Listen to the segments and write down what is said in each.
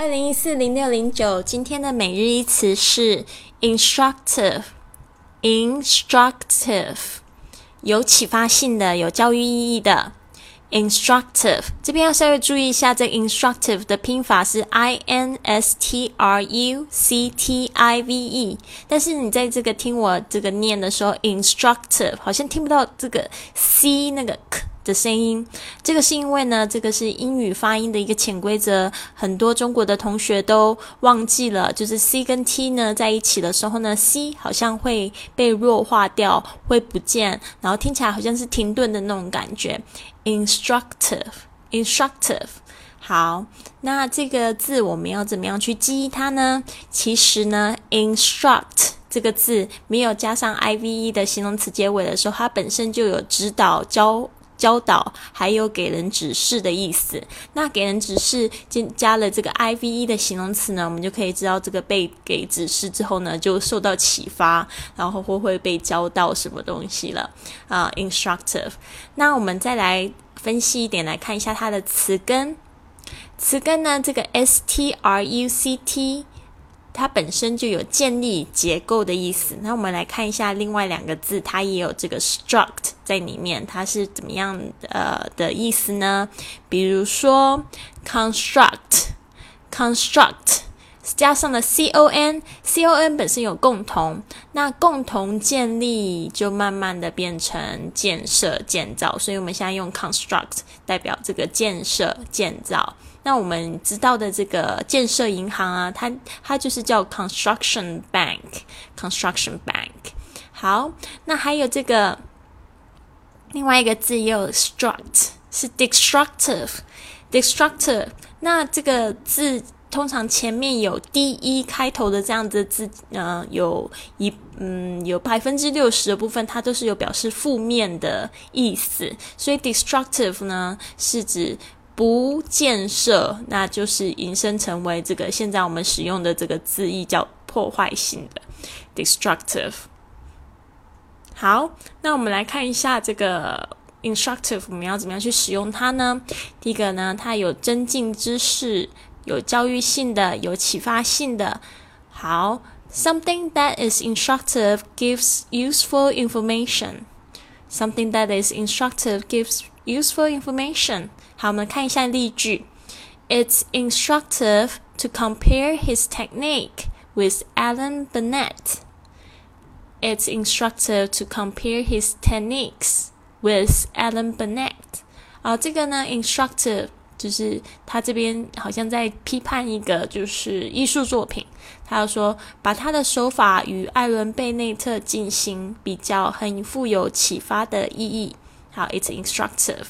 二零一四零六零九，今天的每日一词是 instructive，instructive，有启发性的，有教育意义的。instructive 这边要稍微注意一下，这 instructive 的拼法是 i n s t r u c t i v e，但是你在这个听我这个念的时候，instructive 好像听不到这个 c 那个。的声音，这个是因为呢，这个是英语发音的一个潜规则，很多中国的同学都忘记了，就是 c 跟 t 呢在一起的时候呢，c 好像会被弱化掉，会不见，然后听起来好像是停顿的那种感觉。instructive，instructive，好，那这个字我们要怎么样去记忆它呢？其实呢，instruct 这个字没有加上 i v e 的形容词结尾的时候，它本身就有指导教。教导还有给人指示的意思。那给人指示加加了这个 I V E 的形容词呢，我们就可以知道这个被给指示之后呢，就受到启发，然后会会被教到什么东西了啊？Instructive。那我们再来分析一点，来看一下它的词根。词根呢，这个 S T R U C T。它本身就有建立结构的意思。那我们来看一下另外两个字，它也有这个 struct 在里面，它是怎么样呃的意思呢？比如说 construct，construct 加上了 c o n，c o n 本身有共同，那共同建立就慢慢的变成建设建造，所以我们现在用 construct 代表这个建设建造。那我们知道的这个建设银行啊，它它就是叫 construction bank，construction bank。好，那还有这个另外一个字也有 struct，是 destructive，destructive。那这个字通常前面有 d e 开头的这样子字，呃，有一嗯有百分之六十的部分，它都是有表示负面的意思，所以 destructive 呢是指。不建设，那就是引申成为这个现在我们使用的这个字义叫破坏性的 （destructive）。好，那我们来看一下这个 instructive，我们要怎么样去使用它呢？第一个呢，它有增进知识、有教育性的、有启发性的。好，something that is instructive gives useful information。Something that is instructive gives useful information。好，我们看一下例句。It's instructive to compare his technique with Alan Bennett. It's instructive to compare his techniques with Alan Bennett. 啊，这个呢，instructive 就是他这边好像在批判一个就是艺术作品，他说把他的手法与艾伦贝内特进行比较，很富有启发的意义。好，it's instructive。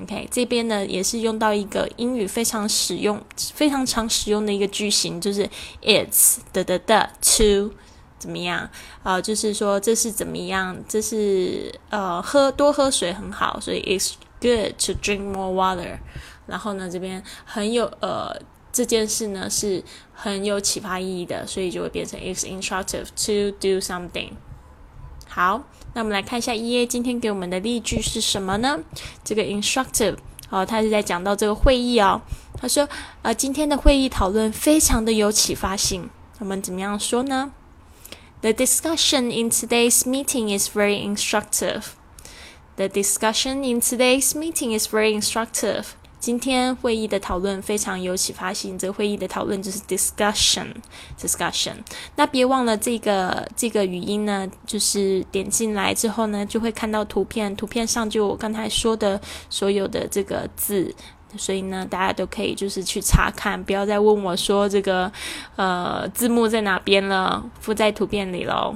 OK，这边呢也是用到一个英语非常使用、非常常使用的一个句型，就是 it's 的的的 to 怎么样啊？就是说这是怎么样？这是呃喝多喝水很好，所以 it's good to drink more water。然后呢，这边很有呃这件事呢是很有启发意义的，所以就会变成 it's instructive to do something。好，那我们来看一下 E A 今天给我们的例句是什么呢？这个 instructive 哦，他是在讲到这个会议哦。他说呃，今天的会议讨论非常的有启发性。我们怎么样说呢？The discussion in today's meeting is very instructive. The discussion in today's meeting is very instructive. 今天会议的讨论非常有启发性。这个会议的讨论就是 discussion，discussion。那别忘了这个这个语音呢，就是点进来之后呢，就会看到图片，图片上就我刚才说的所有的这个字，所以呢，大家都可以就是去查看，不要再问我说这个呃字幕在哪边了，附在图片里喽。